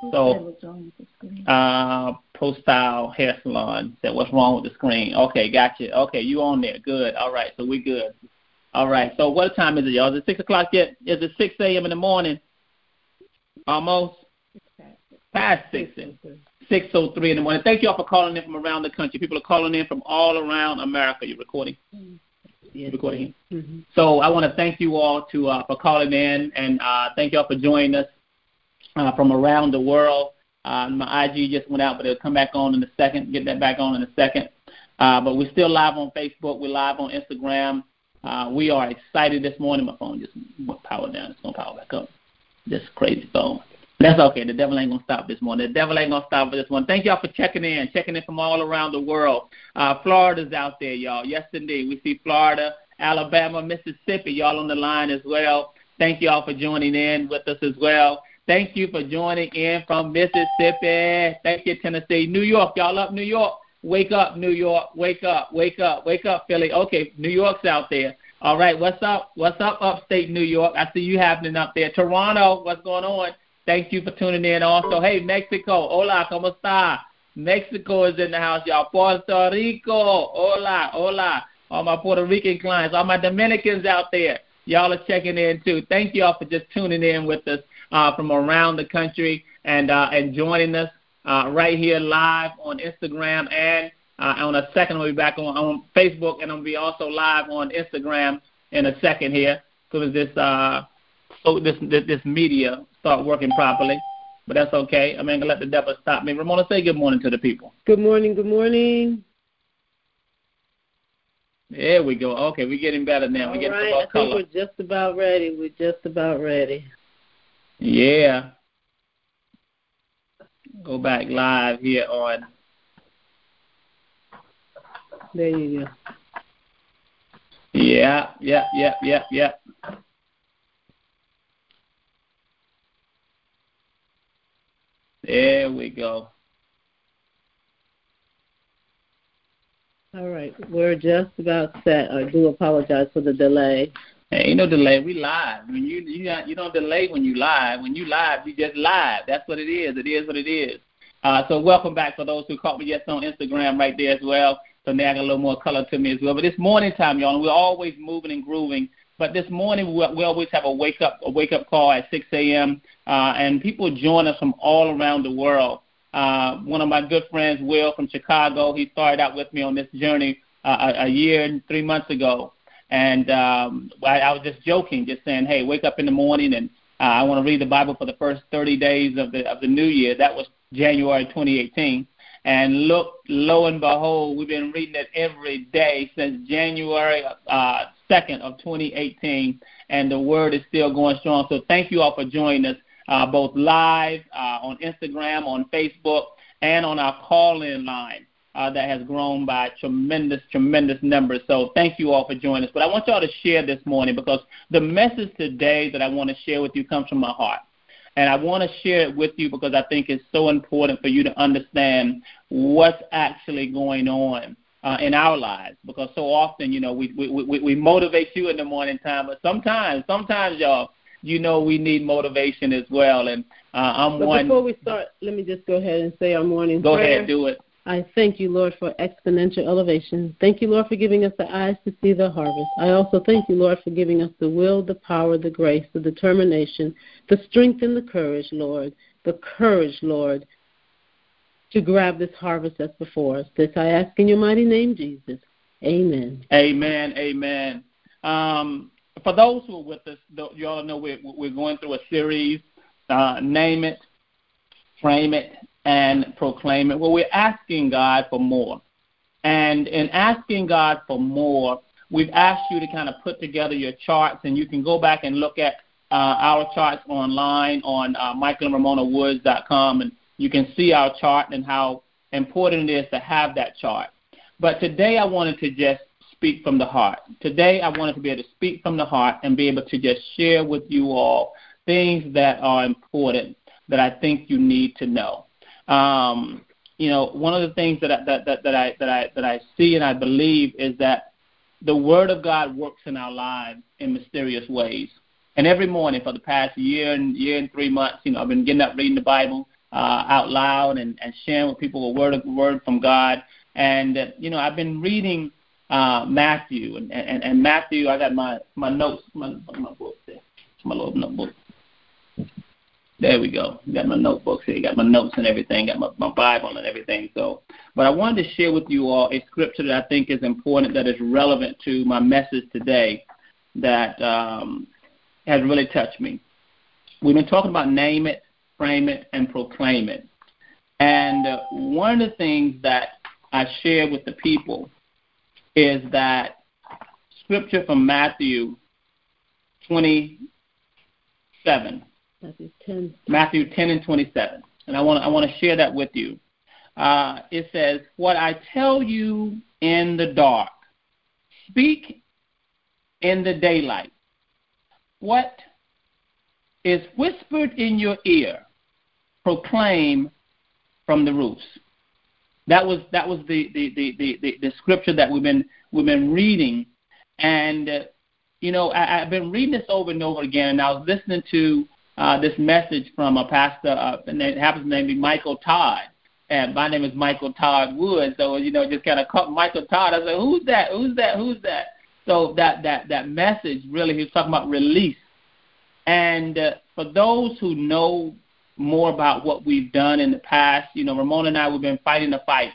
So, uh, Pro Style Hair Salon said, "What's wrong with the screen?" Okay, gotcha. Okay, you on there? Good. All right, so we're good. All right. So what time is it, y'all? Is it six o'clock yet? Is it six a.m. in the morning? Almost. Past six. Six oh three in the morning. Thank you all for calling in from around the country. People are calling in from all around America. You're recording. Yes. Recording. Mm-hmm. So I want to thank you all to uh, for calling in and uh, thank you all for joining us uh, from around the world. Uh, my IG just went out, but it'll come back on in a second. Get that back on in a second. Uh, but we're still live on Facebook. We're live on Instagram. Uh, we are excited this morning. My phone just went power down. It's gonna power back up. This crazy phone. That's okay. The devil ain't gonna stop this morning. The devil ain't gonna stop for this one. Thank y'all for checking in, checking in from all around the world. Uh, Florida's out there, y'all. Yes, indeed. We see Florida, Alabama, Mississippi, y'all on the line as well. Thank y'all for joining in with us as well. Thank you for joining in from Mississippi. Thank you, Tennessee. New York, y'all up New York. Wake up, New York. Wake up, wake up, wake up, Philly. Okay, New York's out there. All right, what's up? What's up, upstate New York? I see you happening up there. Toronto, what's going on? Thank you for tuning in. Also, hey, Mexico. Hola, ¿cómo está? Mexico is in the house, y'all. Puerto Rico. Hola, hola. All my Puerto Rican clients, all my Dominicans out there. Y'all are checking in too. Thank you all for just tuning in with us uh, from around the country and uh, and joining us uh, right here live on Instagram and uh, on a second we'll be back on, on Facebook and I'll be also live on Instagram in a second here because this uh so this, this this media start working properly. But that's okay. I'm mean, gonna let the devil stop me. Ramona, say good morning to the people. Good morning. Good morning. There we go. Okay, we're getting better now. We're getting right. I think we're just about ready. We're just about ready. Yeah. Go back live here on. There you go. Yeah, yeah, yeah, yeah, yeah. There we go. All right, we're just about set. I do apologize for the delay. Ain't no delay. We live. When you you you don't delay when you live. When you live, you just live. That's what it is. It is what it is. Uh, so welcome back for those who caught me just on Instagram right there as well. So now I got a little more color to me as well. But this morning time, y'all, we're always moving and grooving. But this morning we, we always have a wake up a wake up call at 6 a.m. Uh, and people join us from all around the world. Uh, one of my good friends, Will from Chicago, he started out with me on this journey uh, a, a year and three months ago. And um, I, I was just joking, just saying, "Hey, wake up in the morning and uh, I want to read the Bible for the first 30 days of the of the new year." That was January 2018. And look, lo and behold, we've been reading it every day since January uh, 2nd of 2018, and the word is still going strong. So thank you all for joining us, uh, both live uh, on Instagram, on Facebook, and on our call-in line uh, that has grown by tremendous, tremendous numbers. So thank you all for joining us. But I want y'all to share this morning because the message today that I want to share with you comes from my heart. And I want to share it with you because I think it's so important for you to understand what's actually going on uh, in our lives. Because so often, you know, we, we, we, we motivate you in the morning time, but sometimes, sometimes, y'all, you know, we need motivation as well. And uh, I'm but one. Before we start, let me just go ahead and say our morning go prayer. ahead, do it. I thank you, Lord, for exponential elevation. Thank you, Lord, for giving us the eyes to see the harvest. I also thank you, Lord, for giving us the will, the power, the grace, the determination, the strength, and the courage, Lord. The courage, Lord, to grab this harvest that's before us. This I ask in your mighty name, Jesus. Amen. Amen. Amen. Um, for those who are with us, you all know we're, we're going through a series, uh, Name It, Frame It, and proclaim it. Well, we're asking God for more. And in asking God for more, we've asked you to kind of put together your charts, and you can go back and look at uh, our charts online on uh, and you can see our chart and how important it is to have that chart. But today I wanted to just speak from the heart. Today I wanted to be able to speak from the heart and be able to just share with you all things that are important that I think you need to know. Um, you know, one of the things that I, that, that, that I that I that I see and I believe is that the Word of God works in our lives in mysterious ways. And every morning for the past year and year and three months, you know, I've been getting up reading the Bible, uh, out loud and, and sharing with people a word of word from God. And uh, you know, I've been reading uh, Matthew and, and, and Matthew. I got my my notes, my my book there, my little notebook. There we go. Got my notebooks here. Got my notes and everything. Got my, my Bible and everything. So, but I wanted to share with you all a scripture that I think is important, that is relevant to my message today, that um, has really touched me. We've been talking about name it, frame it, and proclaim it. And uh, one of the things that I share with the people is that scripture from Matthew 27 Matthew 10. Matthew 10 and 27. And I want to I want to share that with you. Uh, it says, "What I tell you in the dark, speak in the daylight. What is whispered in your ear, proclaim from the roofs." That was that was the the the the, the, the scripture that we've been we've been reading, and uh, you know I, I've been reading this over and over again, and I was listening to uh, this message from a pastor, uh, and it happens to be Michael Todd. And my name is Michael Todd Wood, so you know, just kind of caught Michael Todd. I said, "Who's that? Who's that? Who's that?" So that that that message really, he was talking about release. And uh, for those who know more about what we've done in the past, you know, Ramona and I, we've been fighting the fight.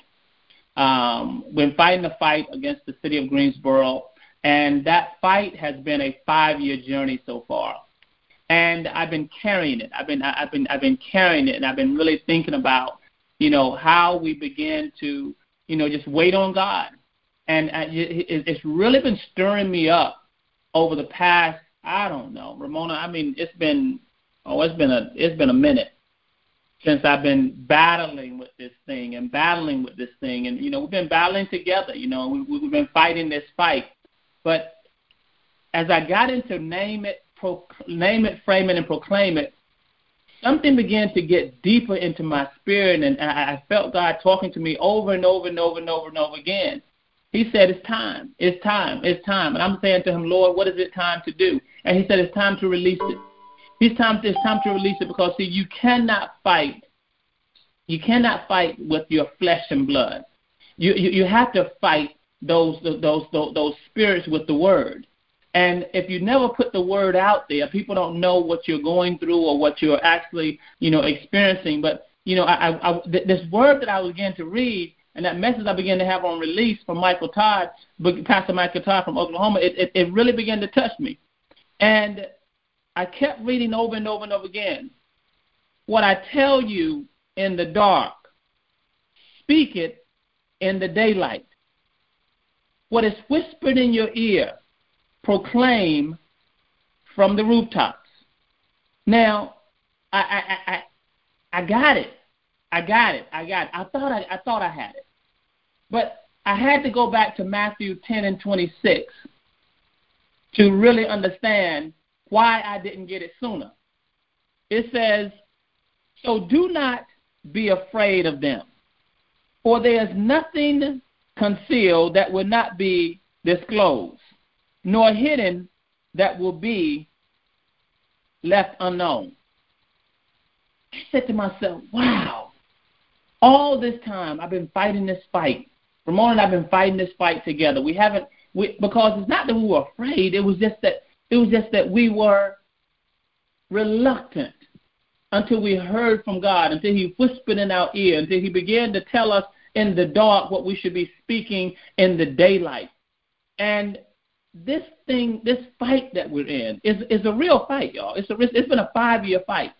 Um, we've been fighting the fight against the city of Greensboro, and that fight has been a five-year journey so far and I've been carrying it. I've been I've been I've been carrying it, and I've been really thinking about you know how we begin to you know just wait on God, and it's really been stirring me up over the past I don't know Ramona. I mean it's been oh it's been a it's been a minute since I've been battling with this thing and battling with this thing, and you know we've been battling together. You know we, we've been fighting this fight, but as I got into name it name it, frame it, and proclaim it, something began to get deeper into my spirit, and I felt God talking to me over and over and over and over and over again. He said, It's time, it's time, it's time. And I'm saying to him, Lord, what is it time to do? And he said, It's time to release it. It's time, it's time to release it because, see, you cannot fight. You cannot fight with your flesh and blood. You, you, you have to fight those, those, those, those spirits with the word. And if you never put the word out there, people don't know what you're going through or what you're actually, you know, experiencing. But you know, I, I, I this word that I began to read and that message I began to have on release from Michael Todd, Pastor Michael Todd from Oklahoma, it, it, it really began to touch me. And I kept reading over and over and over again. What I tell you in the dark, speak it in the daylight. What is whispered in your ear, proclaim from the rooftops. Now, I, I, I, I got it. I got it. I got it. I thought I, I thought I had it. But I had to go back to Matthew 10 and 26 to really understand why I didn't get it sooner. It says, So do not be afraid of them, for there is nothing concealed that will not be disclosed, nor hidden that will be left unknown. I said to myself, wow, all this time I've been fighting this fight. Ramona and I've been fighting this fight together. We haven't, we, because it's not that we were afraid. It was just that it was just that we were reluctant until we heard from God, until He whispered in our ear, until He began to tell us in the dark what we should be speaking in the daylight. And this thing, this fight that we're in, is is a real fight, y'all. It's a it's been a five year fight.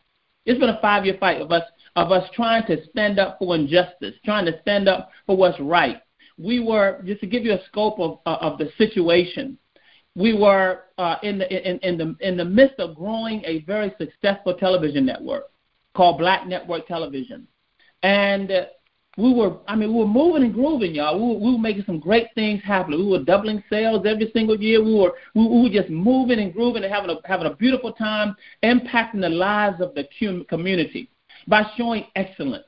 It's been a five year fight of us of us trying to stand up for injustice, trying to stand up for what's right. We were just to give you a scope of uh, of the situation. We were uh, in the in, in the in the midst of growing a very successful television network called Black Network Television, and we were, I mean, we were moving and grooving, y'all. We were, we were making some great things happen. We were doubling sales every single year. We were, we, we were just moving and grooving and having a, having a beautiful time, impacting the lives of the community by showing excellence.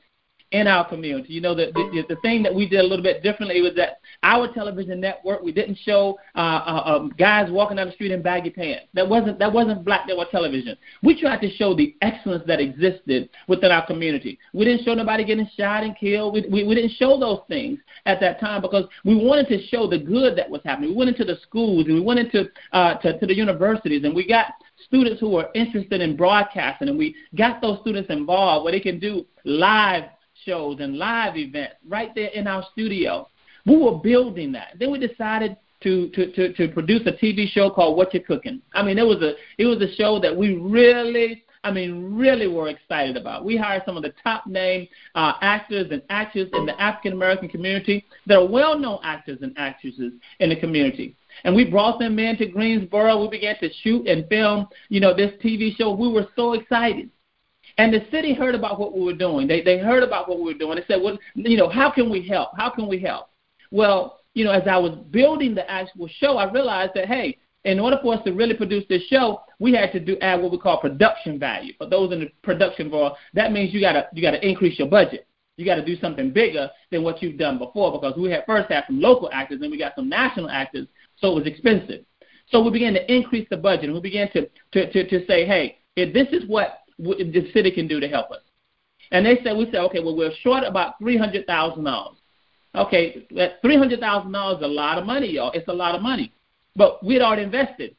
In our community. You know, the, the the thing that we did a little bit differently was that our television network we didn't show uh, uh, um, guys walking down the street in baggy pants. That wasn't that wasn't black network television. We tried to show the excellence that existed within our community. We didn't show nobody getting shot and killed. We we, we didn't show those things at that time because we wanted to show the good that was happening. We went into the schools and we went into uh, to, to the universities and we got students who were interested in broadcasting and we got those students involved where they can do live shows and live events right there in our studio. We were building that. Then we decided to, to, to, to produce a TV show called What You Cooking. I mean, it was a it was a show that we really I mean, really were excited about. We hired some of the top name uh, actors and actresses in the African American community that are well known actors and actresses in the community. And we brought them in to Greensboro. We began to shoot and film, you know, this TV show. We were so excited. And the city heard about what we were doing. They they heard about what we were doing. They said, well, you know, how can we help? How can we help? Well, you know, as I was building the actual show, I realized that hey, in order for us to really produce this show, we had to do add what we call production value. For those in the production world, that means you gotta you gotta increase your budget. You got to do something bigger than what you've done before because we had first had some local actors and we got some national actors, so it was expensive. So we began to increase the budget and we began to to to, to say, hey, if this is what the city can do to help us. And they said, we said, okay, well, we're short about $300,000. Okay, that $300,000 is a lot of money, y'all. It's a lot of money. But we'd already invested.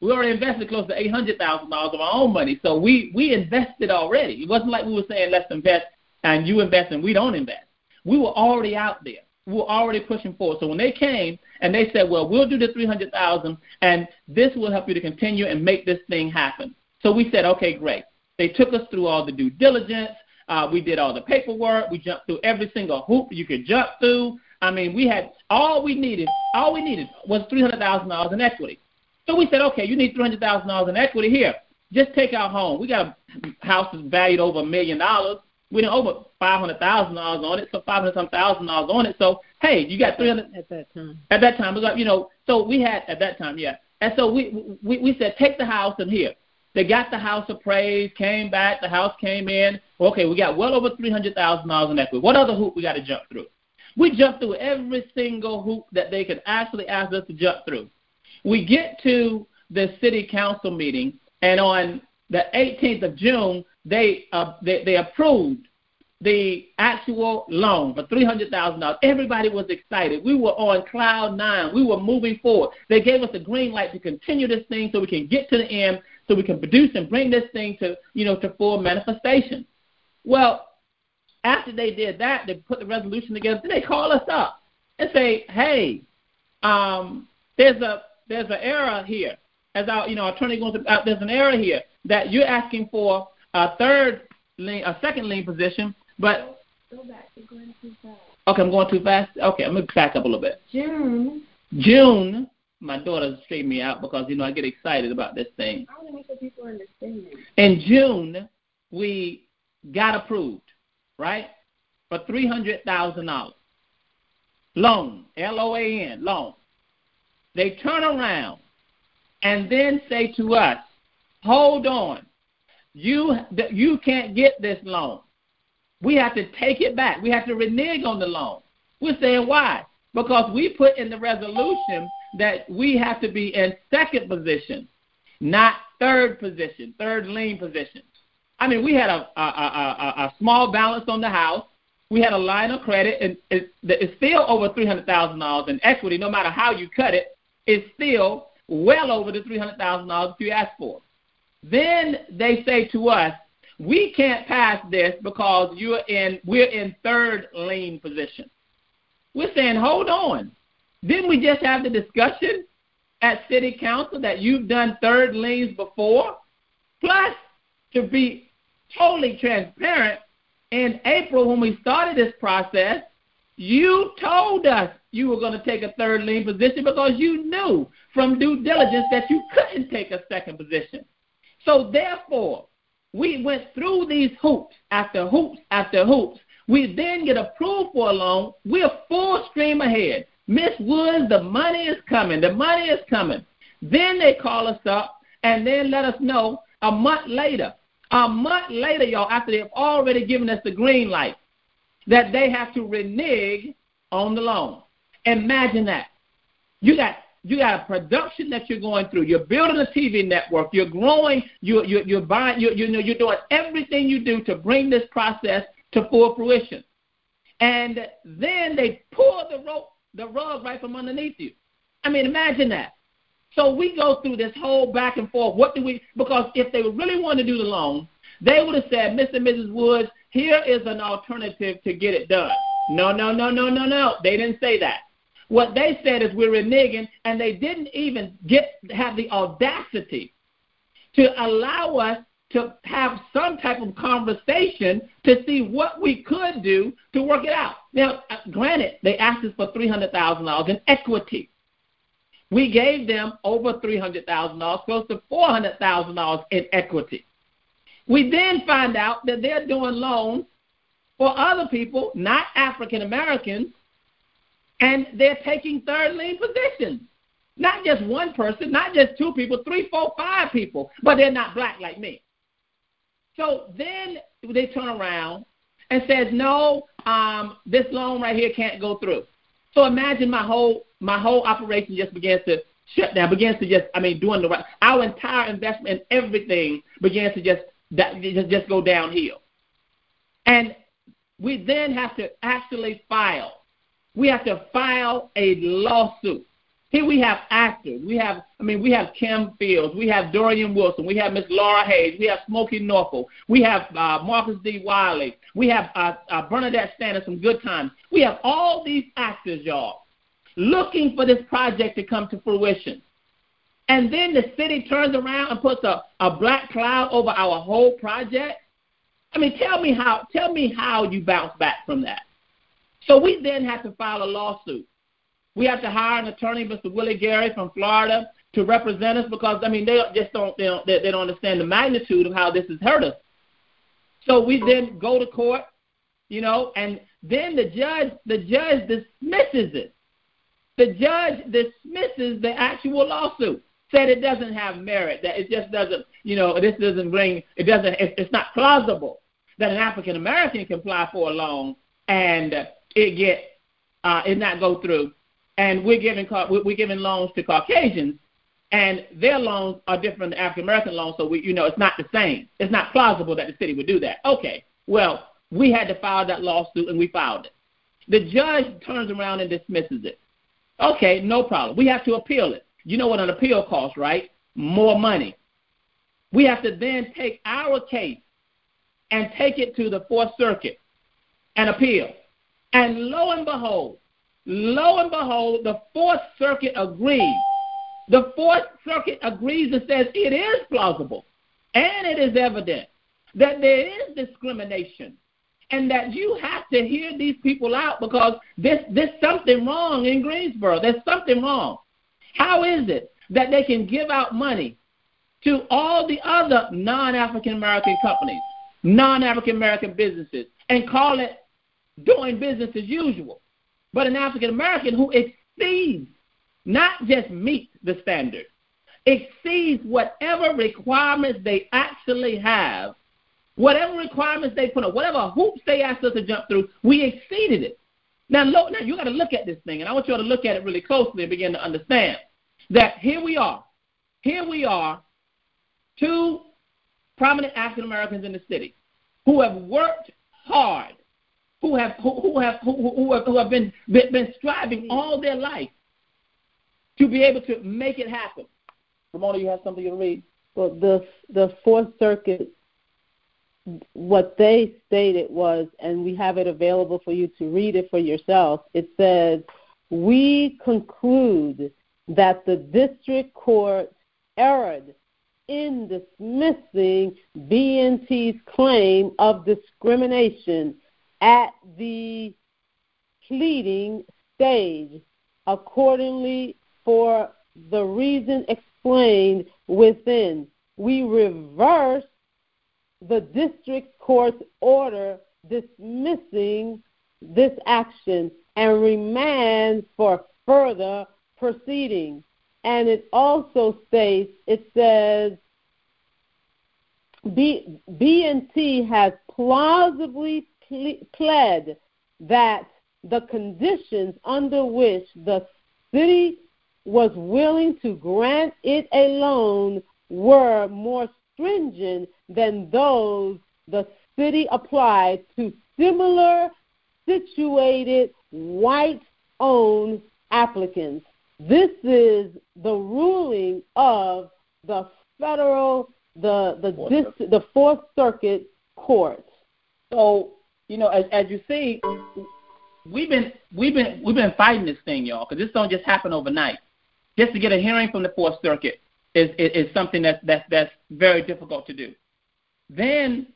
We already invested close to $800,000 of our own money. So we, we invested already. It wasn't like we were saying, let's invest and you invest and we don't invest. We were already out there. We were already pushing forward. So when they came and they said, well, we'll do the 300000 and this will help you to continue and make this thing happen. So we said, okay, great. They took us through all the due diligence. Uh, we did all the paperwork. We jumped through every single hoop you could jump through. I mean, we had all we needed. All we needed was three hundred thousand dollars in equity. So we said, okay, you need three hundred thousand dollars in equity here. Just take our home. We got a house that's valued over a million dollars. We didn't over five hundred thousand dollars on it, so five hundred some thousand dollars on it. So hey, you got three hundred at that time. At that time, it was like you know. So we had at that time, yeah. And so we we we said, take the house and here. They got the house appraised, came back, the house came in. Okay, we got well over $300,000 in equity. What other hoop we got to jump through? We jumped through every single hoop that they could actually ask us to jump through. We get to the city council meeting, and on the 18th of June, they, uh, they, they approved the actual loan for $300,000. Everybody was excited. We were on cloud nine. We were moving forward. They gave us a green light to continue this thing so we can get to the end, so we can produce and bring this thing to, you know, to full manifestation. Well, after they did that, they put the resolution together. Then they call us up and say, "Hey, um, there's a there's an error here." As our you know attorney goes, uh, there's an error here that you're asking for a third lien, a second lien position but go back. You're going too fast. Okay, I'm going too fast. Okay, I'm gonna back up a little bit. June. June. My daughters straightened me out because you know I get excited about this thing. I want to make sure people understand. In June, we got approved, right, for three hundred thousand dollars. Loan, L O A N, loan. They turn around and then say to us, "Hold on, you you can't get this loan we have to take it back. We have to renege on the loan. We're saying why? Because we put in the resolution that we have to be in second position, not third position, third lien position. I mean, we had a, a, a, a a small balance on the house. We had a line of credit, and it's, it's still over three hundred thousand dollars in equity. No matter how you cut it, it's still well over the three hundred thousand dollars you asked for. Then they say to us, we can't pass this because you're in we're in third lien position. We're saying, hold on. Didn't we just have the discussion at city council that you've done third liens before? Plus, to be totally transparent, in April when we started this process, you told us you were going to take a third lien position because you knew from due diligence that you couldn't take a second position. So therefore, we went through these hoops after hoops after hoops. We then get approved for a loan. We're full stream ahead. Miss Woods, the money is coming. The money is coming. Then they call us up and then let us know a month later. A month later, y'all, after they've already given us the green light, that they have to renege on the loan. Imagine that. You got you got a production that you're going through. You're building a TV network. You're growing. You're you're, you're buying. You're, you know you're doing everything you do to bring this process to full fruition. And then they pull the rope, the rug right from underneath you. I mean, imagine that. So we go through this whole back and forth. What do we? Because if they really wanted to do the loan, they would have said, Mr. and Mrs. Woods, here is an alternative to get it done. No, no, no, no, no, no. They didn't say that. What they said is we're reneging, and they didn't even get have the audacity to allow us to have some type of conversation to see what we could do to work it out. Now, uh, granted, they asked us for three hundred thousand dollars in equity. We gave them over three hundred thousand dollars, close to four hundred thousand dollars in equity. We then find out that they're doing loans for other people, not African Americans, and they're taking third lien positions. Not just one person, not just two people, three, four, five people, but they're not black like me. So then they turn around and says, no, um, this loan right here can't go through. So imagine my whole my whole operation just begins to shut down, begins to just I mean doing the right. Our entire investment and everything begins to just just just go downhill. And we then have to actually file. We have to file a lawsuit. Here we have actors. We have, I mean, we have Kim Fields. We have Dorien Wilson. We have Miss Laura Hayes. We have Smokie Norful. We have uh, Marcus D. Wiley. We have uh, uh, Bernadette Stanis from Good Times. We have all these actors, y'all, looking for this project to come to fruition. And then the city turns around and puts a, a black cloud over our whole project. I mean, tell me how tell me how you bounce back from that. So we then have to file a lawsuit. We have to hire an attorney, Mr. Willie Gary from Florida, to represent us because I mean they just don't they don't they, don't understand the magnitude of how this has hurt us. So we then go to court, you know, and then the judge the judge dismisses it. The judge dismisses the actual lawsuit said it doesn't have merit, that it just doesn't, you know, this doesn't bring, it doesn't, it's not plausible that an African American can apply for a loan and it get, uh, it not go through. And we're giving, we're giving loans to Caucasians and their loans are different than African American loans, so we, you know, it's not the same. It's not plausible that the city would do that. Okay, well, we had to file that lawsuit and we filed it. The judge turns around and dismisses it. Okay, no problem. We have to appeal it. You know what an appeal costs, right? More money. We have to then take our case and take it to the Fourth Circuit and appeal. And lo and behold, lo and behold, the Fourth Circuit agrees. The Fourth Circuit agrees and says it is plausible and it is evident that there is discrimination and that you have to hear these people out because there's, there's something wrong in Greensboro. There's something wrong. How is it that they can give out money to all the other non African American companies, non African American businesses, and call it doing business as usual? But an African American who exceeds, not just meets the standard, exceeds whatever requirements they actually have, whatever requirements they put up, whatever hoops they asked us to jump through, we exceeded it. Now, look, now you got to look at this thing, and I want you all to look at it really closely and begin to understand that here we are, here we are, two prominent African Americans in the city who have worked hard, who have who, who have who, who have who have been, been been striving mm-hmm. all their life to be able to make it happen. Ramona, you have something to read? Well, the the Fourth Circuit what they stated was, and we have it available for you to read it for yourself. It says, We conclude that the district court erred in dismissing B&T's claim of discrimination at the pleading stage. Accordingly, for the reason explained within, we reverse the district court's order dismissing this action and remand for further proceedings. And it also states, it says, B, B&T has plausibly pled that the conditions under which the city was willing to grant it a loan were more stringent than those the city applied to similar situated white owned applicants. This is the ruling of the federal the the dis, the Fourth Circuit Court. So you know, as as you see, we've been we've been we've been fighting this thing, y'all, because this don't just happen overnight. Just to get a hearing from the Fourth Circuit is is, is something that's that's that's very difficult to do. Then,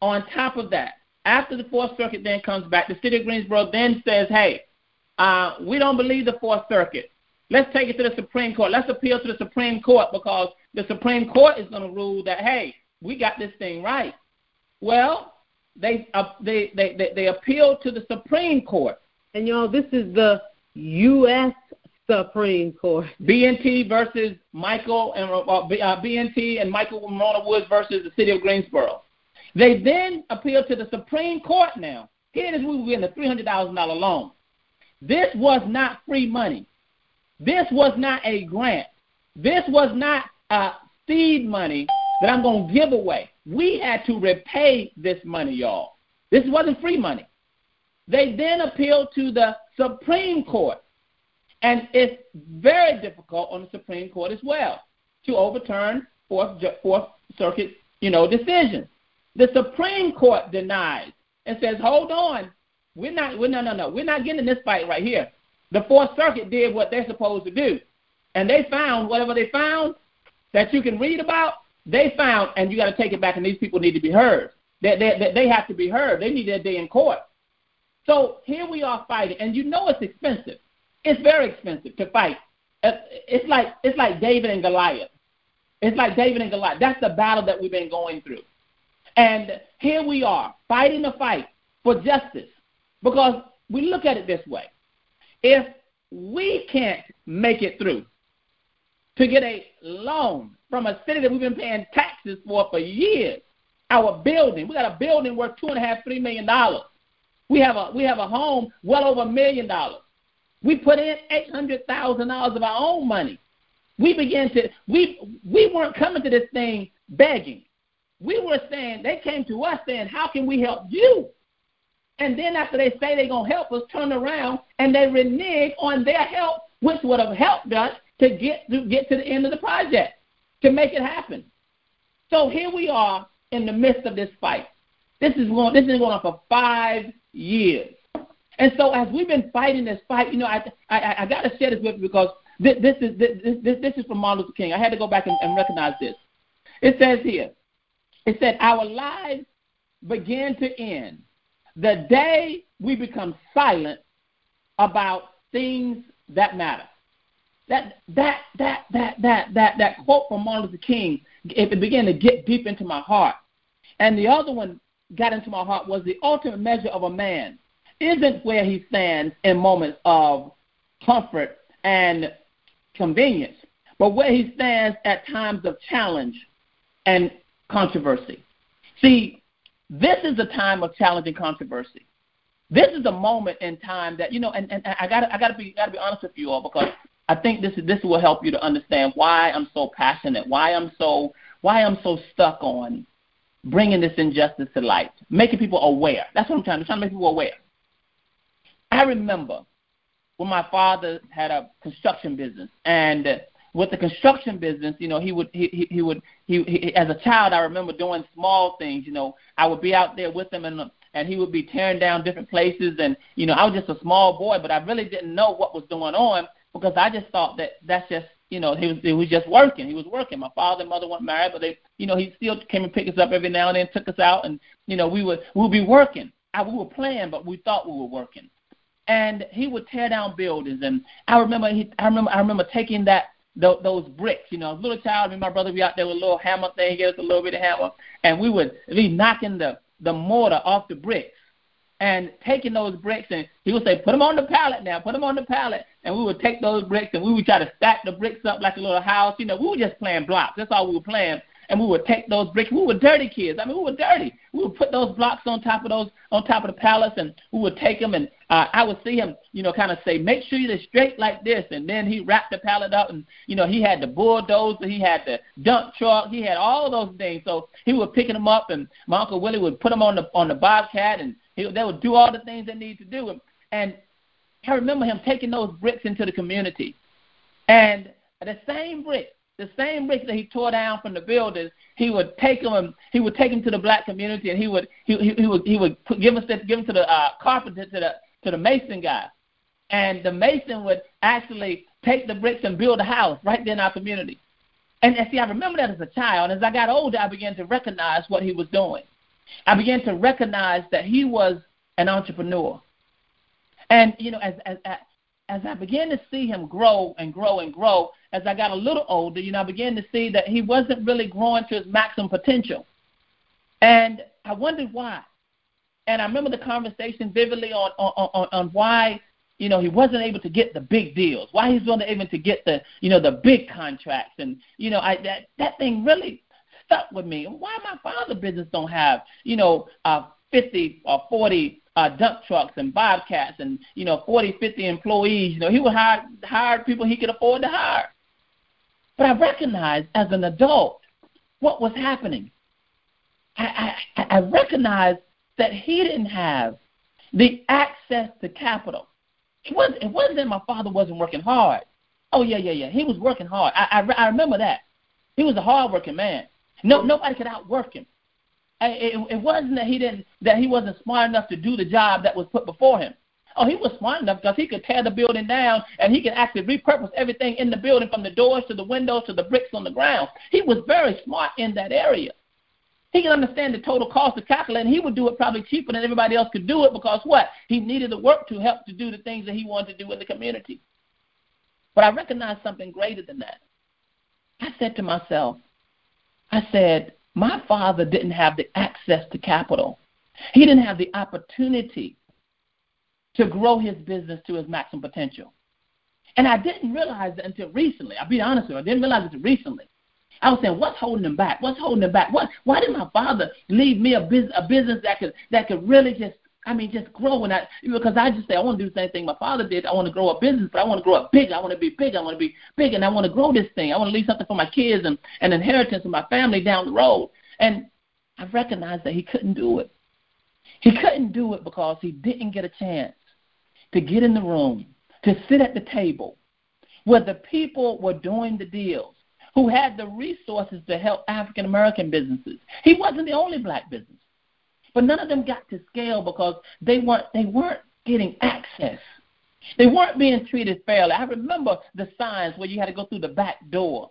on top of that, after the Fourth Circuit then comes back, the city of Greensboro then says, "Hey, uh, we don't believe the Fourth Circuit. Let's take it to the Supreme Court. Let's appeal to the Supreme Court because the Supreme Court is going to rule that hey, we got this thing right." Well, they uh, they, they they they appealed to the Supreme Court. And y'all, this is the U.S. Supreme Court. BNT versus Michael and uh, uh, BNT and Michael Ramona Woods versus the city of Greensboro. They then appealed to the Supreme Court now. Here it is, we were getting a $300,000 loan. This was not free money. This was not a grant. This was not uh, seed money that I'm going to give away. We had to repay this money, y'all. This wasn't free money. They then appealed to the Supreme Court. And it's very difficult on the Supreme Court as well to overturn Fourth, Fourth Circuit, you know, decisions. The Supreme Court denies and says, "Hold on, we're not, we're, no, no, no, we're not getting in this fight right here." The Fourth Circuit did what they're supposed to do, and they found whatever they found that you can read about. They found, and you got to take it back, and these people need to be heard. They, they, they have to be heard. They need their day in court. So here we are fighting, and you know it's expensive. It's very expensive to fight. Uh, it's like it's like David and Goliath. It's like David and Goliath. That's the battle that we've been going through. And here we are fighting the fight for justice because we look at it this way. If we can't make it through to get a loan from a city that we've been paying taxes for for years, our building, we got a building worth two and a half, three million dollars. We have a we have a home well over a million dollars. We put in eight hundred thousand dollars of our own money. We began to we we weren't coming to this thing begging. We were saying they came to us saying, How can we help you? And then after they say they're gonna help us, turn around and they renege on their help, which would have helped us to get to get to the end of the project, to make it happen. So here we are in the midst of this fight. This is going this is going on for five years. And so as we've been fighting this fight, you know, I I, I got to share this with you because this, this is this, this, this is from Martin Luther King. I had to go back and, and recognize this. It says here, it said, Our lives begin to end the day we become silent about things that matter. That that that that that that that quote from Martin Luther King, it began to get deep into my heart. And the other one got into my heart was the ultimate measure of a man isn't where he stands in moments of comfort and convenience, but where he stands at times of challenge and controversy. See, this is a time of challenge and controversy. This is a moment in time that you know, and, and I got I got to be got to be honest with you all because I think this this will help you to understand why I'm so passionate, why I'm so why I'm so stuck on bringing this injustice to light, making people aware. That's what I'm trying to trying to make people aware. I remember when my father had a construction business, and with the construction business, you know, he would he he, he would he, he as a child I remember doing small things. You know, I would be out there with him and and he would be tearing down different places and you know I was just a small boy but I really didn't know what was going on because I just thought that that's just you know he was he was just working he was working my father and mother weren't married but they you know he still came and picked us up every now and then took us out and you know we would we would be working I, we were playing but we thought we were working and he would tear down buildings. And I remember, he, I remember, I remember taking that th- those bricks. You know, little child, me and my brother, we out there with a little hammer thing, get us a little bit of hammer, and we would be knocking the the mortar off the bricks and taking those bricks and he would say, put them on the pallet now, put them on the pallet. And we would take those bricks and we would try to stack the bricks up like a little house. You know, we were just playing blocks. That's all we were playing. and we would take those bricks. We were dirty kids. I mean, we were dirty. We would put those blocks on top of those on top of the palace, and we would take them. And uh, I would see him, you know, kind of say, "Make sure you're straight like this." And then he wrapped the pallet up, and you know, he had the bulldozer, he had the dump truck, he had all those things. So he was picking them up, and my uncle Willie would put them on the on the bobcat, and he, they would do all the things they need to do. And, I remember him taking those bricks into the community, and the same brick, the same bricks that he tore down from the buildings, he would take them he would take them to the black community, and he would he, he, he would he would put, give us give them to the uh, carpenter to the to the mason guy, and the mason would actually take the bricks and build a house right there in our community. And, and see, I remember that as a child. As I got older, I began to recognize what he was doing. I began to recognize that he was an entrepreneur. And you know, as as as I began to see him grow and grow and grow, as I got a little older, you know, I began to see that he wasn't really growing to his maximum potential. And I wondered why. And I remember the conversation vividly on on, on, on why you know he wasn't able to get the big deals, why he's not able to get the you know the big contracts, and you know I that that thing really stuck with me. Why my father's business don't have you know uh, 50 or 40 uh, dump trucks and bobcats and you know 40, 50 employees. You know he would hire hire people he could afford to hire. But I recognized as an adult what was happening. I, I, I recognized that he didn't have the access to capital. It wasn't, it wasn't that my father wasn't working hard. Oh yeah, yeah, yeah. He was working hard. I, I, I remember that. He was a hard-working man. No, nobody could outwork him. It, wasn't that he didn't that he wasn't smart enough to do the job that was put before him. Oh, he was smart enough because he could tear the building down and he could actually repurpose everything in the building from the doors to the windows to the bricks on the ground. He was very smart in that area. He could understand the total cost of calculate, and he would do it probably cheaper than everybody else could do it because what? He needed the work to help to do the things that he wanted to do in the community. But I recognized something greater than that. I said to myself, I said, my father didn't have the access to capital. He didn't have the opportunity to grow his business to his maximum potential. And I didn't realize it until recently. I'll be honest with you, I didn't realize it until recently. I was saying, what's holding him back? What's holding him back? What? Why did my father leave me a business, a business that could that could really just, I mean, just grow? And I because I just say I want to do the same thing my father did. I want to grow a business, but I want to grow it big. I want to be big. I want to be big, and I want to grow this thing. I want to leave something for my kids and an inheritance for my family down the road. And I recognized that he couldn't do it. He couldn't do it because he didn't get a chance to get in the room, to sit at the table where the people were doing the deals, who had the resources to help African American businesses. He wasn't the only black business. But none of them got to scale because they weren't they weren't getting access. They weren't being treated fairly. I remember the signs where you had to go through the back door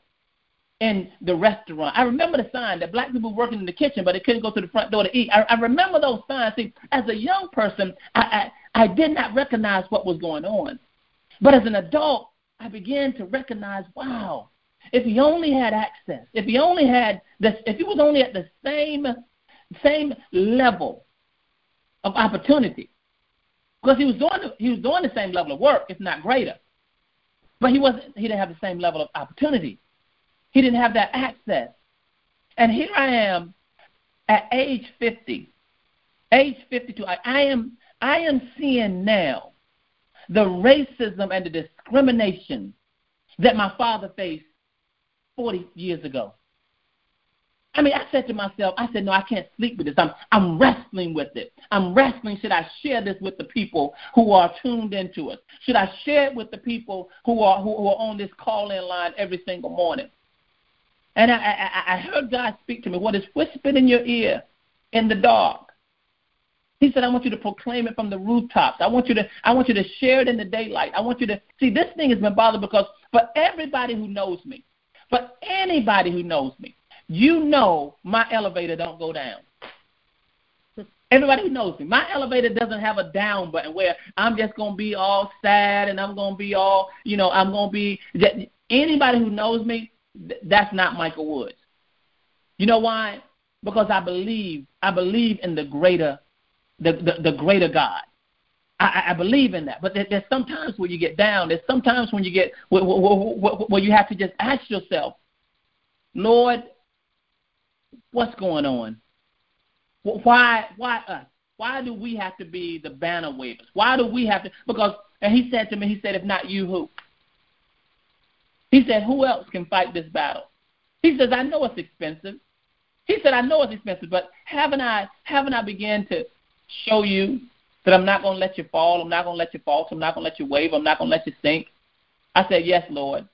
in the restaurant. I remember the sign that black people were working in the kitchen, but they couldn't go to the front door to eat. I, I remember those signs. See, as a young person, I, I, I did not recognize what was going on. But as an adult, I began to recognize, wow, if he only had access, if he only had this, if he was only at the same same level of opportunity, because he was doing he was doing the same level of work, if not greater, but he wasn't he didn't have the same level of opportunity. He didn't have that access. And here I am at age 50, age 52. I, I am I am seeing now the racism and the discrimination that my father faced 40 years ago. I mean, I said to myself, I said, no, I can't sleep with this. I'm, I'm wrestling with it. I'm wrestling. Should I share this with the people who are tuned into us? Should I share it with the people who are who, who are on this call-in line every single morning? And I, I, I heard God speak to me. What is whispered in your ear in the dark? He said, I want you to proclaim it from the rooftops. I want you to I want you to share it in the daylight. I want you to see this thing has been bothered because for everybody who knows me, for anybody who knows me, you know my elevator don't go down. Everybody who knows me, my elevator doesn't have a down button where I'm just gonna be all sad and I'm gonna be all, you know, I'm gonna be. Anybody who knows me, that's not Michael Woods. You know why? Because I believe I believe in the greater the the, the greater God. I, I believe in that. But there, there's sometimes where you get down. There's sometimes when you get where, where, where, where you have to just ask yourself, Lord, What's going on? Why why us? Why do we have to be the banner wavers? Why do we have to? Because and he said to me, he said, if not you, who? He said, who else can fight this battle? He says, I know it's expensive. He said, I know it's expensive, but haven't I haven't I began to show you that I'm not going to let you fall. I'm not going to let you fall. I'm not going to let you wave. I'm not going to let you sink. I said, Yes, Lord.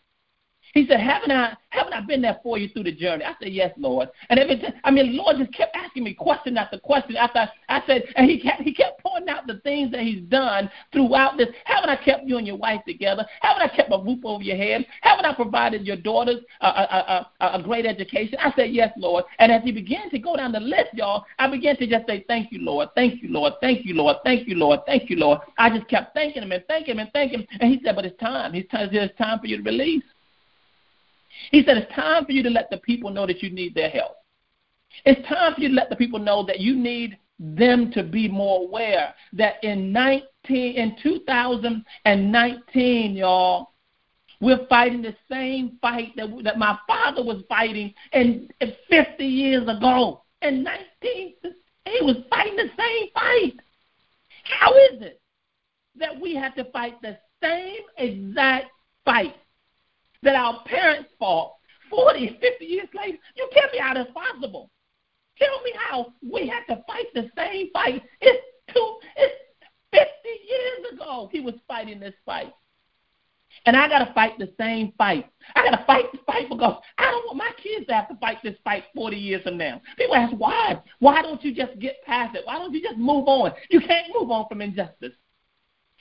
He said, Haven't I haven't I been there for you through the journey? I said, Yes, Lord. And every time I mean Lord just kept asking me question after question after I said and he kept he kept pointing out the things that he's done throughout this. Haven't I kept you and your wife together? Haven't I kept a roof over your head? Haven't I provided your daughters a, a, a, a great education? I said, Yes, Lord. And as he began to go down the list, y'all, I began to just say, Thank you, Lord, thank you, Lord, thank you, Lord, thank you, Lord, thank you, Lord. I just kept thanking him and thanking him and thanking him. And he said, But it's time. It's time, it's time for you to release. He said, It's time for you to let the people know that you need their help. It's time for you to let the people know that you need them to be more aware that in 19 in 2019, y'all, we're fighting the same fight that that my father was fighting in 50 years ago. In 19, he was fighting the same fight. How is it that we have to fight the same exact fight that our parents fought 40, 50 years later. You tell me how that's possible. Tell me how we had to fight the same fight. It's two, it's 50 years ago he was fighting this fight. And I got to fight the same fight. I got to fight the fight because I don't want my kids to have to fight this fight 40 years from now. People ask, why? Why don't you just get past it? Why don't you just move on? You can't move on from injustice.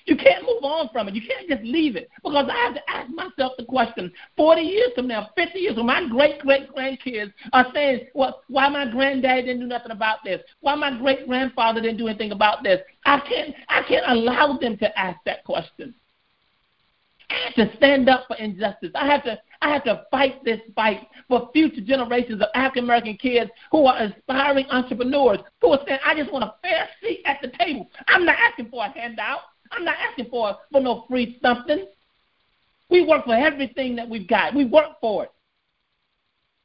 You can't move on from it. You can't just leave it. Because I have to ask myself the question 40 years from now, 50 years from my great great grandkids are saying, well, why my granddad didn't do nothing about this? Why my great grandfather didn't do anything about this? I can't, I can't allow them to ask that question. I have to stand up for injustice. I have to I have to fight this fight for future generations of African American kids who are aspiring entrepreneurs who are saying, I just want a fair seat at the table. I'm not asking for a handout. I'm not asking for, for no free something. We work for everything that we've got. We work for it.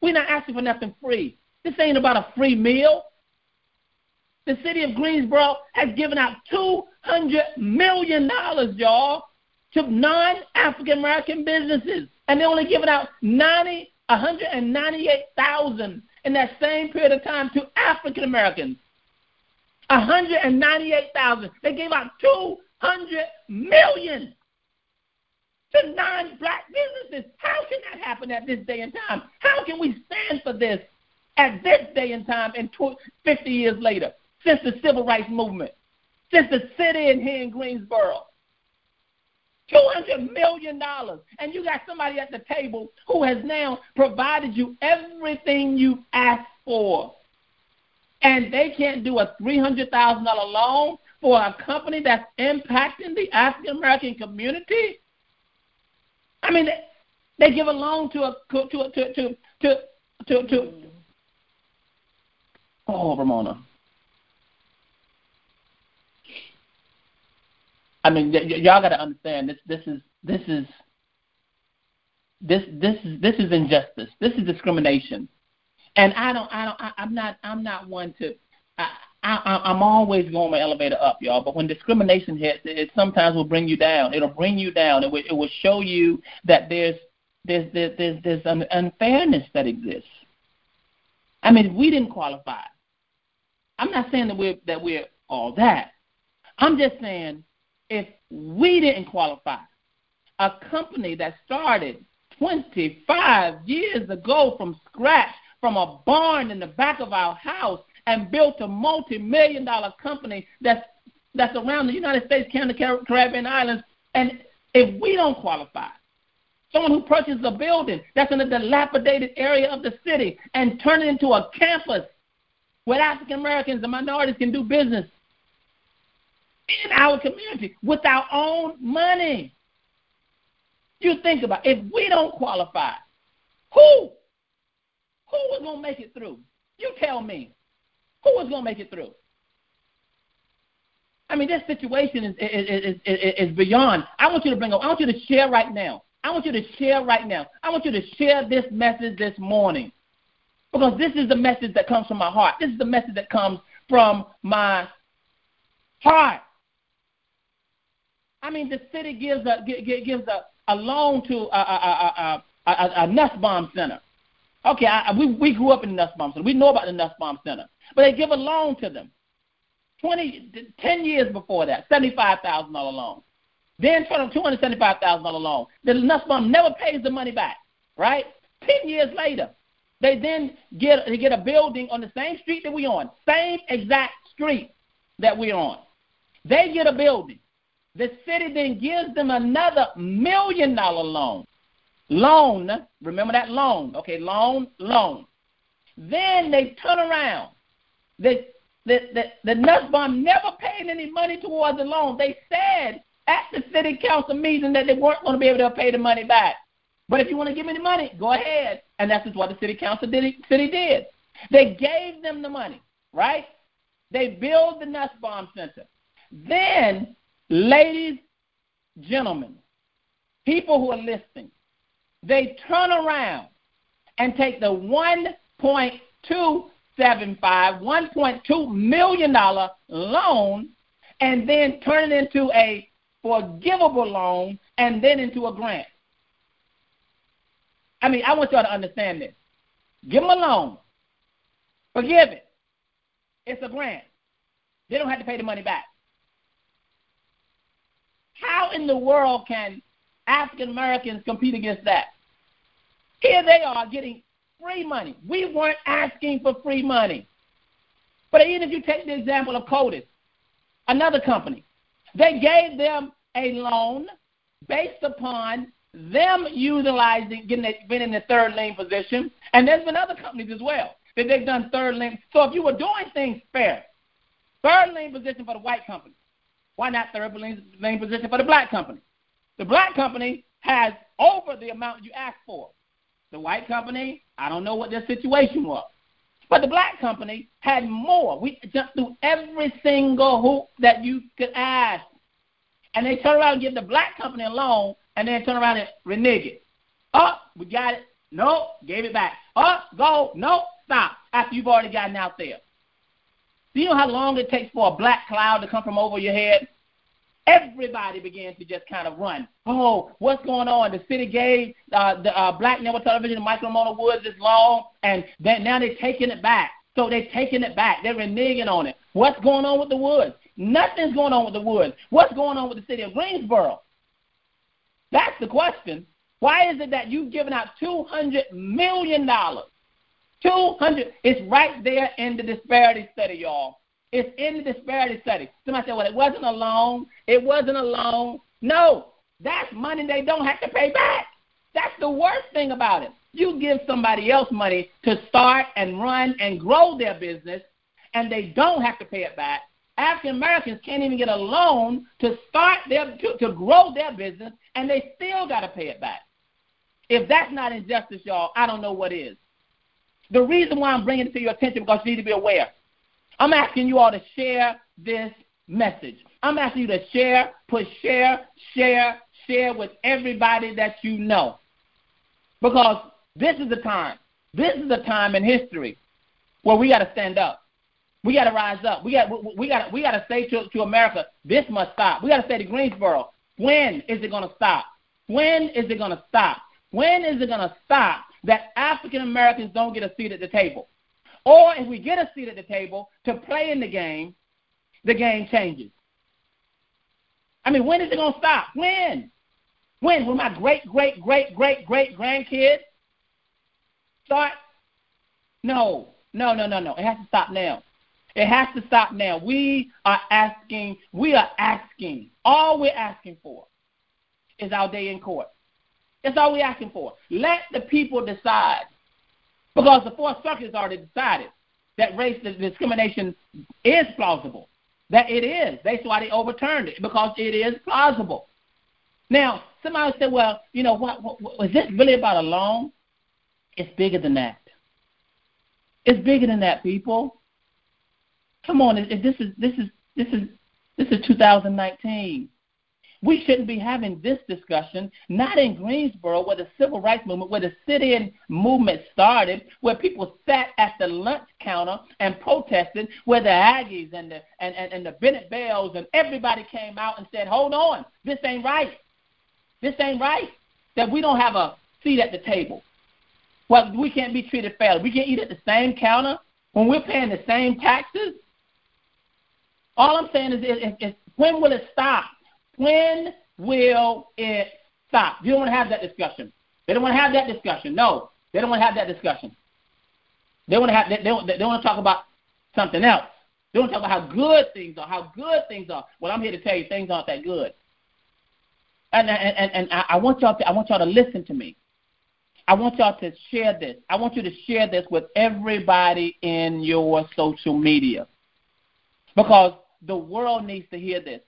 We're not asking for nothing free. This ain't about a free meal. The city of Greensboro has given out $200 million, y'all, to non African American businesses. And they're only giving out 90, 198,000 in that same period of time to African Americans. 198,000. They gave out two hundred million to non-black businesses. How can that happen at this day and time? How can we stand for this at this day and time and 50 years later, since the civil rights movement, since the city in here in Greensboro? $200 million. And you got somebody at the table who has now provided you everything you asked for. And they can't do a $300,000 loan for a company that's impacting the African American community? I mean, they, they give a loan to a to to to to to, to, oh Ramona. I mean, y- y- y'all got to understand this. This is this is this this is this is injustice. This is discrimination, and I don't I don't I, I'm not I'm not one to. I, I, I'm always going my elevator up, y'all. But when discrimination hits, it sometimes will bring you down. It'll bring you down. It will, it will show you that there's there's there's there's, there's an unfairness that exists. I mean, we didn't qualify. I'm not saying that we're that we're all that. I'm just saying if we didn't qualify, a company that started 25 years ago from scratch, from a barn in the back of our house, and built a multi-million dollar company that's that's around the United States, Canada, Caribbean islands, and if we don't qualify, someone who purchases a building that's in a dilapidated area of the city and turn it into a campus where African Americans and minorities can do business in our community with our own money. You think about it. if we don't qualify, who who is gonna make it through? You tell me. Who is going to make it through? I mean, this situation is, is, is, is, beyond. I want you to bring up, I want you to share right now. I want you to share right now. I want you to share this message this morning. Because this is the message that comes from my heart. This is the message that comes from my heart. I mean, the city gives a gives a, a loan to a, a, a, a, a Nussbaum Center. Okay, I, we we grew up in the Nussbaum Center. We know about the Nussbaum Center, but they give a loan to them. 20, 10 years before that, seventy-five thousand dollar loan. Then two hundred seventy-five thousand dollar loan. The Nussbaum never pays the money back. Right? Ten years later, they then get they get a building on the same street that we on, same exact street that we're on. They get a building. The city then gives them another million dollar loan. Loan, remember that loan, okay, loan, loan. Then they turn around. The, the, the, the Nussbaum never paid any money towards the loan. They said at the city council meeting that they weren't going to be able to pay the money back. But if you want to give me the money, go ahead. And that's just what the city council did, city did. They gave them the money, right? They built the Nussbaum Center. Then Ladies, gentlemen, people who are listening, they turn around and take the 1.275, $1.2 million loan and then turn it into a forgivable loan and then into a grant. I mean, I want y'all to understand this. Give them a loan. Forgive it. It's a grant. They don't have to pay the money back. How in the world can African Americans compete against that? Here they are getting free money. We weren't asking for free money. But even if you take the example of Codis, another company, they gave them a loan based upon them utilizing, getting been in the third lien position, and there's been other companies as well that they've done third lien. So if you were doing things fair, third lien position for the white company, why not third lien position for the black company? The black company has over the amount you asked for. The white company, I don't know what their situation was. But the black company had more. We jumped through every single hoop that you could ask. And they turn around and give the black company a loan and then turn around and renege it. Oh, we got it. No, gave it back. Oh, go. No, stop. After you've already gotten out there. Do you know how long it takes for a black cloud to come from over your head? Everybody began to just kind of run. Oh, what's going on? The city gave uh, the uh, black network television, Michael Mona Woods, this long, and then now they're taking it back. So they're taking it back. They're reneging on it. What's going on with the Woods? Nothing's going on with the Woods. What's going on with the city of Greensboro? That's the question. Why is it that you've given out two hundred million dollars 200. It's right there in the disparity study, y'all. It's in the disparity study. Somebody said, well, it wasn't a loan. It wasn't a loan. No, that's money they don't have to pay back. That's the worst thing about it. You give somebody else money to start and run and grow their business, and they don't have to pay it back. African Americans can't even get a loan to start their to, to grow their business, and they still got to pay it back. If that's not injustice, y'all, I don't know what is. The reason why I'm bringing it to your attention because you need to be aware. I'm asking you all to share this message. I'm asking you to share, put share, share, share with everybody that you know. Because this is the time. This is the time in history where we got to stand up. We got to rise up. We got we got we got to say to, to America, this must stop. We got to say to Greensboro, when is it going to stop? When is it going to stop? When is it going to stop that African Americans don't get a seat at the table. Or if we get a seat at the table to play in the game, the game changes. I mean, when is it going to stop? When? When? Will my great, great, great, great, great grandkids start? No, no, no, no, no. It has to stop now. It has to stop now. We are asking, we are asking, all we're asking for is our day in court. That's all we're asking for. Let the people decide. Because the Fourth Circuit has already decided that race discrimination is plausible. That it is. That's why they overturned it, because it is plausible. Now, somebody said, well, you know, what, what, what, is this really about a loan? It's bigger than that. It's bigger than that, people. Come on, this is this is this is this is 2019. We shouldn't be having this discussion, not in Greensboro, where the civil rights movement, where the sit-in movement started, where people sat at the lunch counter and protested, where the Aggies and the and, and, and the Bennett Belles and everybody came out and said, Hold on, this ain't right. This ain't right. That we don't have a seat at the table. Well, we can't be treated fairly. We can't eat at the same counter when we're paying the same taxes. All I'm saying is, is, is when will it stop? When will it stop? You don't want to have that discussion. They don't want to have that discussion. No, they don't want to have that discussion. They want to have. They, they, they want to talk about something else. They want to talk about how good things are. How good things are. Well, I'm here to tell you things aren't that good. And and and, and I want y'all to I want y'all to listen to me. I want y'all to share this. I want you to share this with everybody in your social media. Because the world needs to hear this.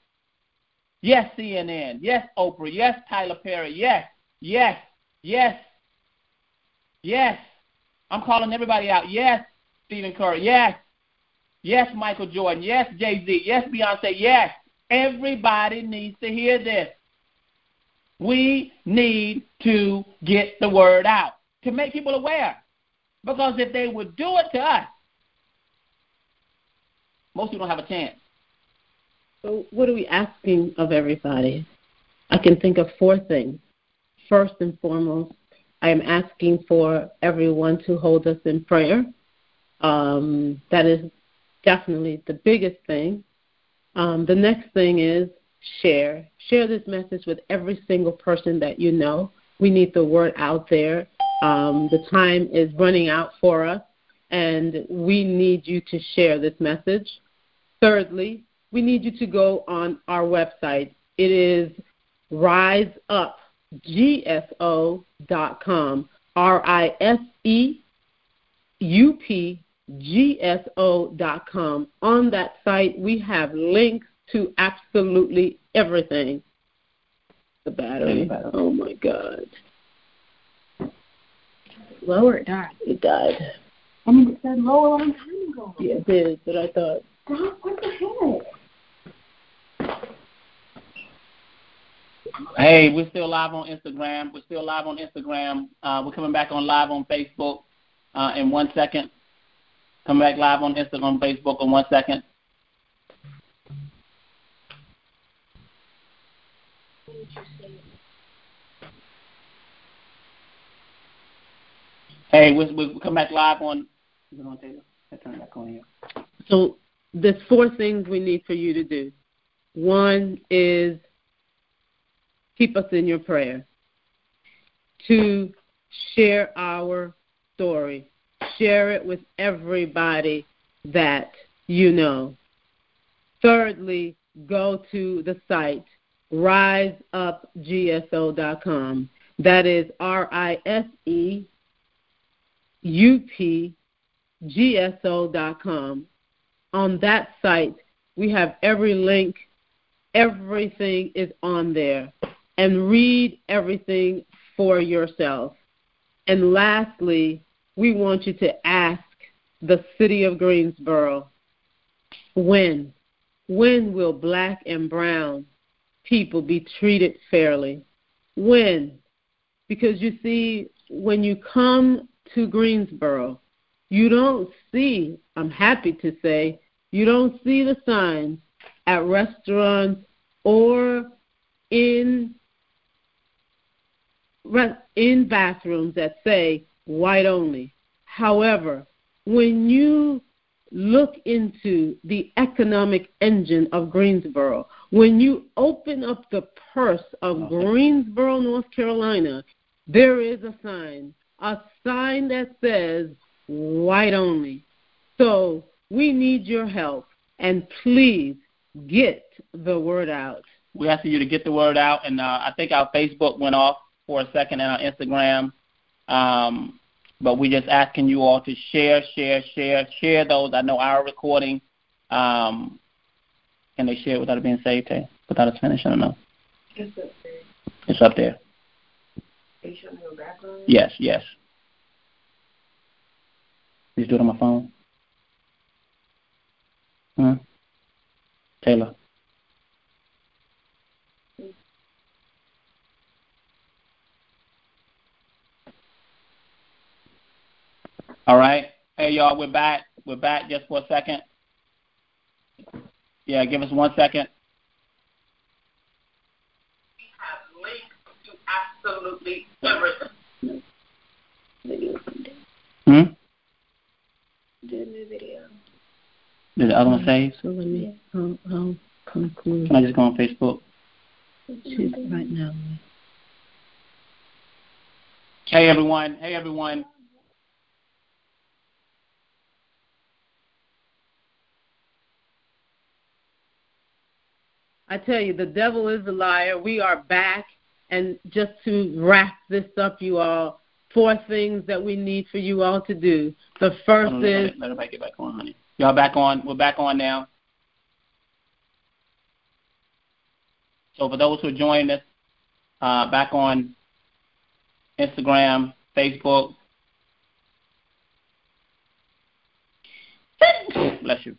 Yes, CNN. Yes, Oprah. Yes, Tyler Perry. Yes, yes, yes, yes. I'm calling everybody out. Yes, Stephen Curry. Yes, yes, Michael Jordan. Yes, Jay Z. Yes, Beyonce. Yes. Everybody needs to hear this. We need to get the word out to make people aware. Because if they would do it to us, most people don't have a chance. So, what are we asking of everybody? I can think of four things. First and foremost, I am asking for everyone to hold us in prayer. Um, that is definitely the biggest thing. Um, the next thing is share. Share this message with every single person that you know. We need the word out there. Um, the time is running out for us, and we need you to share this message. Thirdly, we need you to go on our website. It is riseupgso.com. R I S E U P G S O.com. On that site, we have links to absolutely everything. The battery. Oh my God. Lower it died. It died. I mean, it said lower a long time ago. Yeah, it did, but I thought. Stop, what the heck? Hey, we're still live on Instagram. We're still live on Instagram. Uh, we're coming back on live on Facebook uh, in one second. Coming back live on Instagram, Facebook in one second. Hey, we we come back live on. So there's four things we need for you to do. One is keep us in your prayer. To share our story. Share it with everybody that you know. Thirdly, go to the site riseupgso.com. That is R I S E U P G S O.com. On that site, we have every link, everything is on there. And read everything for yourself. And lastly, we want you to ask the city of Greensboro when? When will black and brown people be treated fairly? When? Because you see, when you come to Greensboro, you don't see, I'm happy to say, you don't see the signs at restaurants or in in bathrooms that say white only. However, when you look into the economic engine of Greensboro, when you open up the purse of Greensboro, North Carolina, there is a sign, a sign that says white only. So we need your help, and please get the word out. We're asking you to get the word out, and uh, I think our Facebook went off for a second our Instagram. Um, but we're just asking you all to share, share, share, share those. I know our recording. Um, can they share it without it being saved, Tay? Without us finishing? I don't know. It's up there. It's up there. Are you showing me your background? Yes, yes. Just do it on my phone? Huh? Taylor. All right. Hey, y'all, we're back. We're back just for a second. Yeah, give us one second. We have links to absolutely everything. Hmm? Do a new video. Did the other one save? So let me, I'll, I'll conclude Can I just go on Facebook? She's right now. Hey, everyone. Hey, everyone. I tell you, the devil is a liar. We are back. And just to wrap this up, you all, four things that we need for you all to do. The first on, is let, let everybody get back on, honey. Y'all back on. We're back on now. So for those who are joining us, uh, back on Instagram, Facebook. Bless you.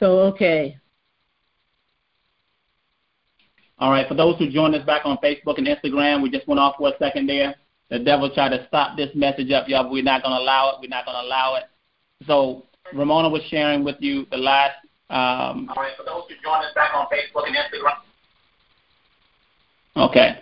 So okay. All right, for those who joined us back on Facebook and Instagram, we just went off for a second there. The devil tried to stop this message up, y'all, but we're not going to allow it. We're not going to allow it. So Ramona was sharing with you the last. Um, All right, for those who joined us back on Facebook and Instagram. Okay.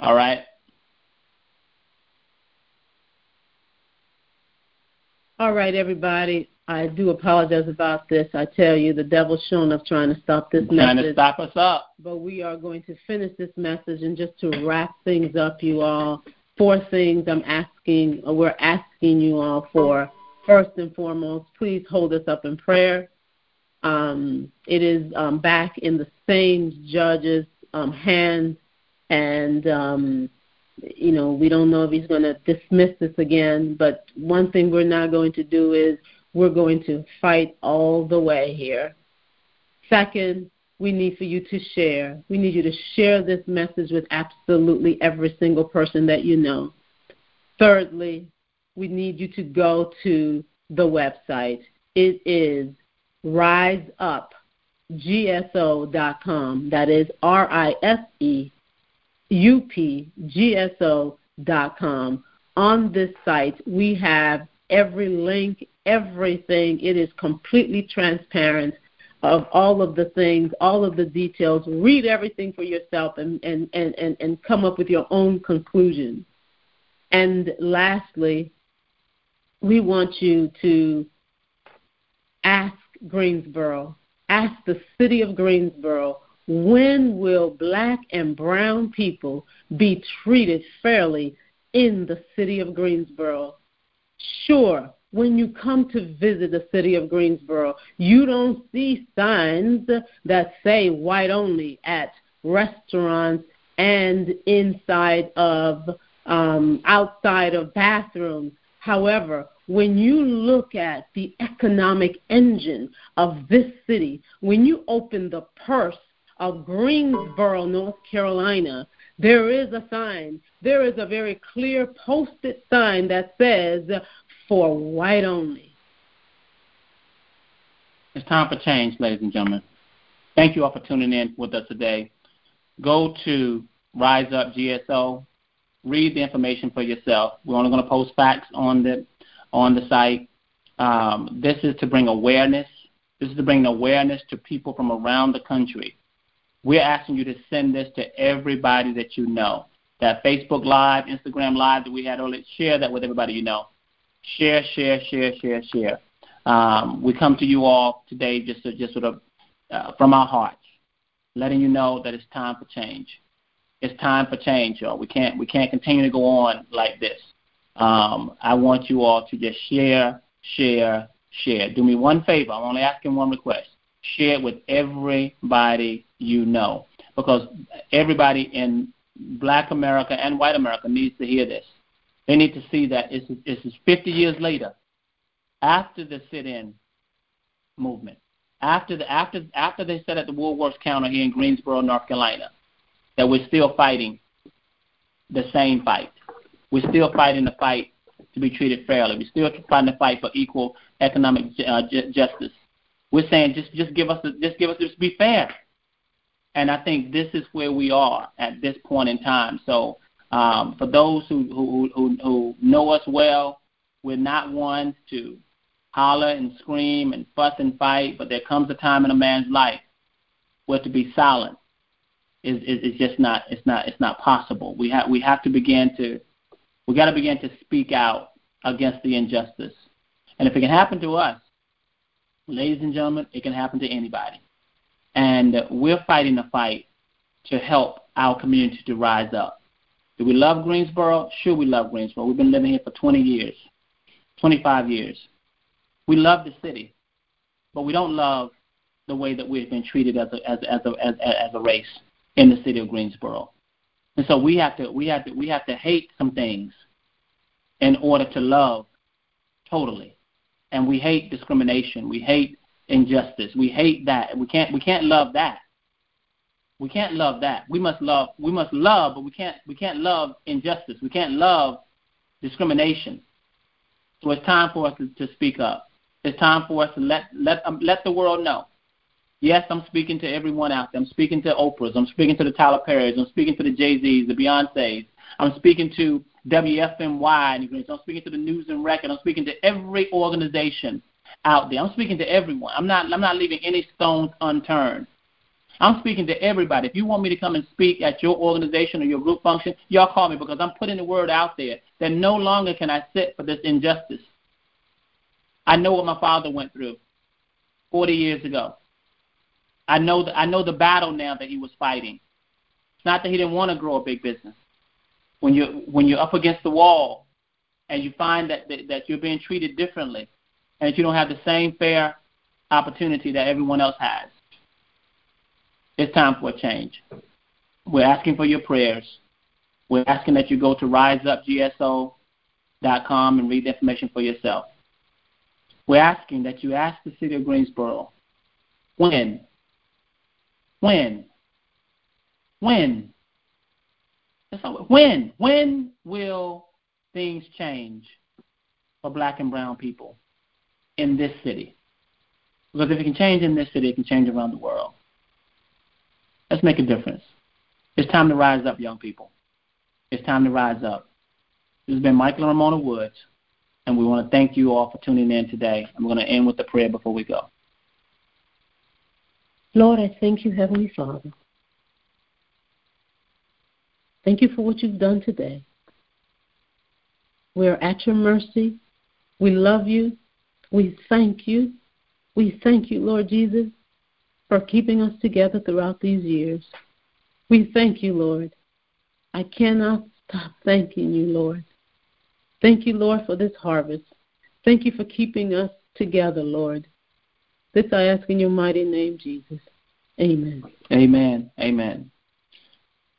All right. All right, everybody. I do apologize about this. I tell you, the devil's showing up trying to stop this message. Trying to stop us up. But we are going to finish this message and just to wrap things up, you all. Four things I'm asking, or we're asking you all for. First and foremost, please hold us up in prayer. Um, it is um, back in the same judge's um, hands, and um, you know we don't know if he's going to dismiss this again. But one thing we're not going to do is we're going to fight all the way here. Second, we need for you to share. We need you to share this message with absolutely every single person that you know. Thirdly, we need you to go to the website. It is riseupgso.com. That is R I S E U P G S O.com. On this site, we have every link, everything. It is completely transparent of all of the things, all of the details. Read everything for yourself and, and, and, and, and come up with your own conclusions. And lastly, we want you to ask Greensboro, ask the city of Greensboro, when will black and brown people be treated fairly in the city of Greensboro? Sure, when you come to visit the city of Greensboro, you don't see signs that say white only at restaurants and inside of um, outside of bathrooms. However, when you look at the economic engine of this city, when you open the purse of Greensboro, North Carolina, there is a sign. There is a very clear posted sign that says, for white only. It's time for change, ladies and gentlemen. Thank you all for tuning in with us today. Go to Rise Up GSO. Read the information for yourself. We're only going to post facts on the on the site. Um, this is to bring awareness. This is to bring awareness to people from around the country. We're asking you to send this to everybody that you know. That Facebook Live, Instagram Live that we had earlier, share that with everybody you know. Share, share, share, share, share. Um, we come to you all today just to, just sort of uh, from our hearts, letting you know that it's time for change. It's time for change, y'all. We can't we can't continue to go on like this. Um, I want you all to just share, share, share. Do me one favor. I'm only asking one request. Share it with everybody you know, because everybody in Black America and White America needs to hear this. They need to see that this is, 50 years later, after the sit-in movement. after the after after they said at the Woolworths counter here in Greensboro, North Carolina, that we're still fighting the same fight. We're still fighting the fight to be treated fairly. We're still fighting the fight for equal economic uh, justice. We're saying just just give us just give us just be fair. And I think this is where we are at this point in time. So um, for those who, who who who know us well, we're not ones to holler and scream and fuss and fight, but there comes a time in a man's life where to be silent is, is, is just not it's not it's not possible. We have we have to begin to we got to begin to speak out against the injustice. And if it can happen to us, ladies and gentlemen, it can happen to anybody. And we're fighting a fight to help our community to rise up. Do we love Greensboro? Sure, we love Greensboro. We've been living here for 20 years, 25 years. We love the city, but we don't love the way that we've been treated as a, as, as, a, as, as a race in the city of Greensboro. And so we have to we have to we have to hate some things in order to love totally. And we hate discrimination. We hate injustice. We hate that. We can't we can't love that. We can't love that. We must love we must love, but we can't we can't love injustice. We can't love discrimination. So it's time for us to, to speak up. It's time for us to let let um, let the world know Yes, I'm speaking to everyone out there. I'm speaking to Oprahs. I'm speaking to the Tyler Perrys. I'm speaking to the Jay Z's, the Beyonces. I'm speaking to WFMY. I'm speaking to the News and Record. I'm speaking to every organization out there. I'm speaking to everyone. I'm not. I'm not leaving any stones unturned. I'm speaking to everybody. If you want me to come and speak at your organization or your group function, y'all call me because I'm putting the word out there that no longer can I sit for this injustice. I know what my father went through 40 years ago. I know the, I know the battle now that he was fighting. It's not that he didn't want to grow a big business. When you when you're up against the wall and you find that, that that you're being treated differently and that you don't have the same fair opportunity that everyone else has, it's time for a change. We're asking for your prayers. We're asking that you go to riseupgso.com and read the information for yourself. We're asking that you ask the city of Greensboro when when? When? When? When will things change for black and brown people in this city? Because if it can change in this city, it can change around the world. Let's make a difference. It's time to rise up, young people. It's time to rise up. This has been Michael and Ramona Woods, and we want to thank you all for tuning in today. I'm going to end with a prayer before we go. Lord, I thank you, Heavenly Father. Thank you for what you've done today. We are at your mercy. We love you. We thank you. We thank you, Lord Jesus, for keeping us together throughout these years. We thank you, Lord. I cannot stop thanking you, Lord. Thank you, Lord, for this harvest. Thank you for keeping us together, Lord. This I ask in your mighty name, Jesus. Amen. Amen. Amen.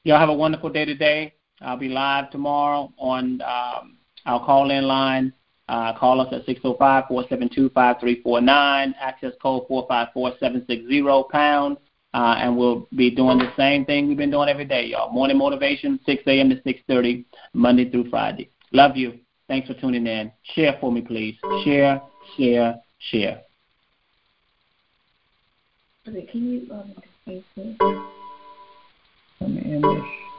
Y'all have a wonderful day today. I'll be live tomorrow on um, our call in line. Uh, call us at 605 472 5349, access code 454760 pound. Uh, and we'll be doing the same thing we've been doing every day, y'all. Morning motivation, 6 a.m. to 6:30, Monday through Friday. Love you. Thanks for tuning in. Share for me, please. Share, share, share. Okay, can you um, Let me end this.